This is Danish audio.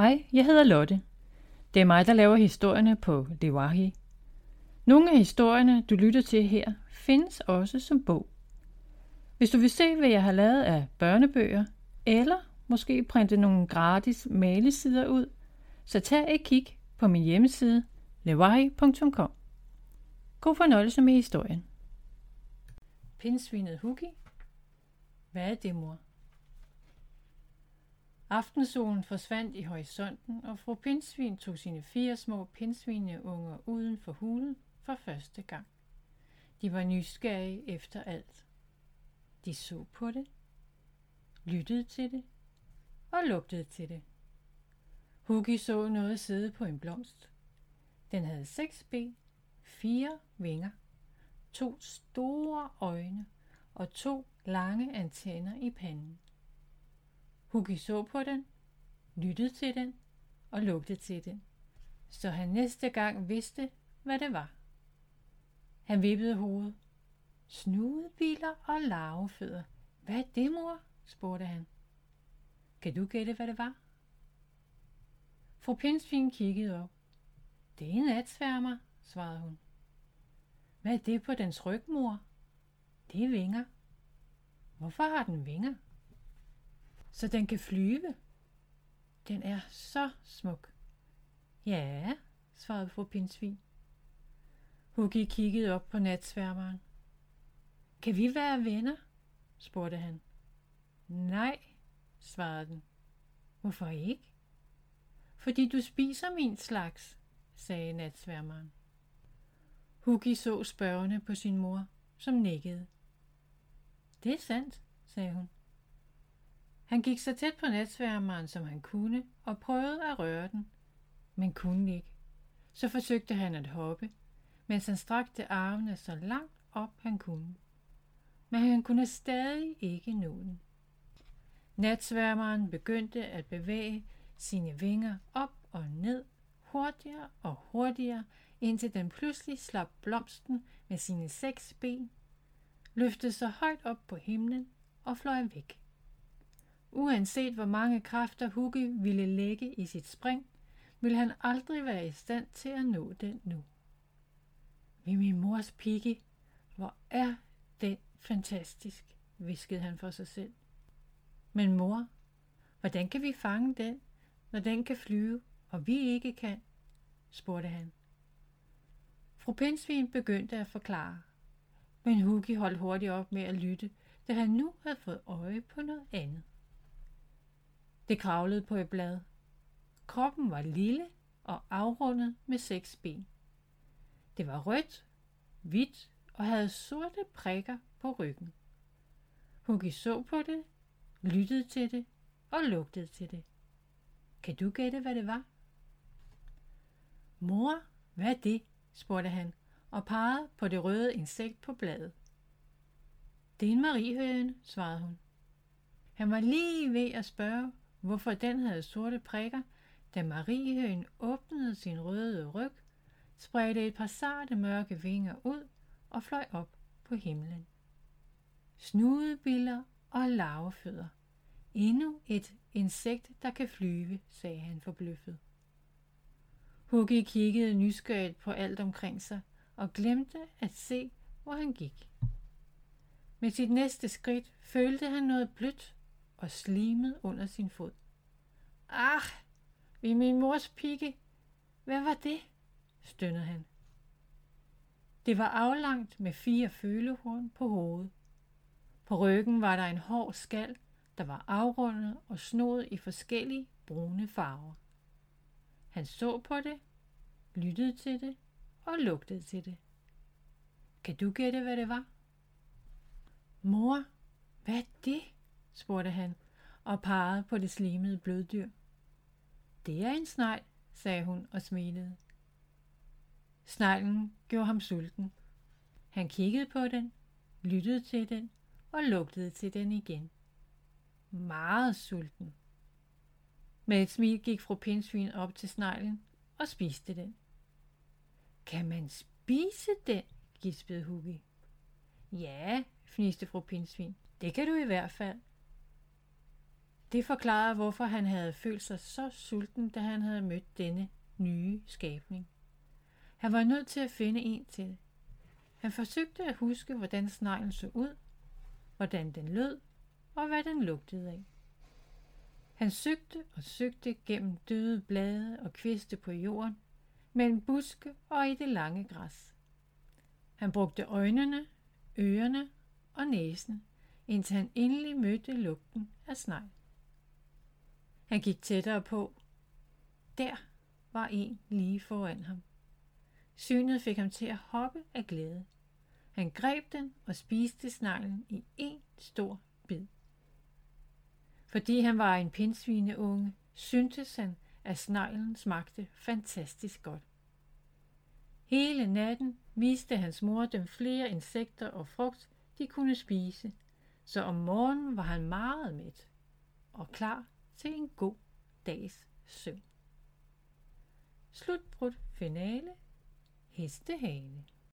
Hej, jeg hedder Lotte. Det er mig, der laver historierne på Lewahi. Nogle af historierne, du lytter til her, findes også som bog. Hvis du vil se, hvad jeg har lavet af børnebøger, eller måske printe nogle gratis malesider ud, så tag et kig på min hjemmeside lewahi.com. God fornøjelse med historien. Pindsvinet Hugi. Hvad er det, mor? Aftensolen forsvandt i horisonten, og fru Pindsvin tog sine fire små pindsvineunger uden for hulen for første gang. De var nysgerrige efter alt. De så på det, lyttede til det og lugtede til det. Huggy så noget sidde på en blomst. Den havde seks ben, fire vinger, to store øjne og to lange antenner i panden. Hugi så på den, lyttede til den og lugtede til den, så han næste gang vidste, hvad det var. Han vippede hovedet. Snudebiler og larvefødder. Hvad er det, mor? spurgte han. Kan du gætte, hvad det var? Fru Pinsvin kiggede op. Det er en natsværmer, svarede hun. Hvad er det på dens ryg, mor? Det er vinger. Hvorfor har den vinger? Så den kan flyve. Den er så smuk. Ja, svarede fru Pinsvin. Huggy kiggede op på natsværmeren. Kan vi være venner? spurgte han. Nej, svarede den. Hvorfor ikke? Fordi du spiser min slags, sagde natsværmeren. Huggy så spørgende på sin mor, som nikkede. Det er sandt, sagde hun. Han gik så tæt på natsværmeren, som han kunne, og prøvede at røre den, men kunne ikke. Så forsøgte han at hoppe, mens han strakte armene så langt op han kunne. Men han kunne stadig ikke nå den. Natsværmeren begyndte at bevæge sine vinger op og ned, hurtigere og hurtigere, indtil den pludselig slap blomsten med sine seks ben, løftede sig højt op på himlen og fløj væk. Uanset hvor mange kræfter Hugi ville lægge i sit spring, ville han aldrig være i stand til at nå den nu. Ved min mors pigge, hvor er den fantastisk, viskede han for sig selv. Men mor, hvordan kan vi fange den, når den kan flyve, og vi ikke kan? spurgte han. Fru Pinsvin begyndte at forklare, men Hugi holdt hurtigt op med at lytte, da han nu havde fået øje på noget andet. Det kravlede på et blad. Kroppen var lille og afrundet med seks ben. Det var rødt, hvidt og havde sorte prikker på ryggen. Huggy så på det, lyttede til det og lugtede til det. Kan du gætte, hvad det var? Mor, hvad er det? spurgte han og pegede på det røde insekt på bladet. Det er en mariehøne, svarede hun. Han var lige ved at spørge, hvorfor den havde sorte prikker, da mariehøen åbnede sin røde ryg, spredte et par sarte mørke vinger ud og fløj op på himlen. Snudebiller og larvefødder. Endnu et insekt, der kan flyve, sagde han forbløffet. Huggy kiggede nysgerrigt på alt omkring sig og glemte at se, hvor han gik. Med sit næste skridt følte han noget blødt og slimet under sin fod. Ah, ved min mors pigge. Hvad var det? stønnede han. Det var aflangt med fire følehorn på hovedet. På ryggen var der en hård skal, der var afrundet og snoet i forskellige brune farver. Han så på det, lyttede til det og lugtede til det. Kan du gætte, hvad det var? Mor, hvad er det? Spurgte han og pegede på det slimede bløddyr. Det er en snegl, sagde hun og smilede. Sneglen gjorde ham sulten. Han kiggede på den, lyttede til den og lugtede til den igen. Meget sulten. Med et smil gik fru Pinsvin op til sneglen og spiste den. Kan man spise den? gispede Huggy. Ja, fniste fru Pinsvin. Det kan du i hvert fald. Det forklarede, hvorfor han havde følt sig så sulten, da han havde mødt denne nye skabning. Han var nødt til at finde en til. Han forsøgte at huske, hvordan sneglen så ud, hvordan den lød og hvad den lugtede af. Han søgte og søgte gennem døde blade og kviste på jorden, mellem buske og i det lange græs. Han brugte øjnene, ørerne og næsen, indtil han endelig mødte lugten af snegl. Han gik tættere på. Der var en lige foran ham. Synet fik ham til at hoppe af glæde. Han greb den og spiste sneglen i en stor bid. Fordi han var en pindsvineunge, syntes han, at sneglen smagte fantastisk godt. Hele natten viste hans mor dem flere insekter og frugt, de kunne spise, så om morgenen var han meget mæt og klar til en god dags søvn. Slutbrud finale. Hestehane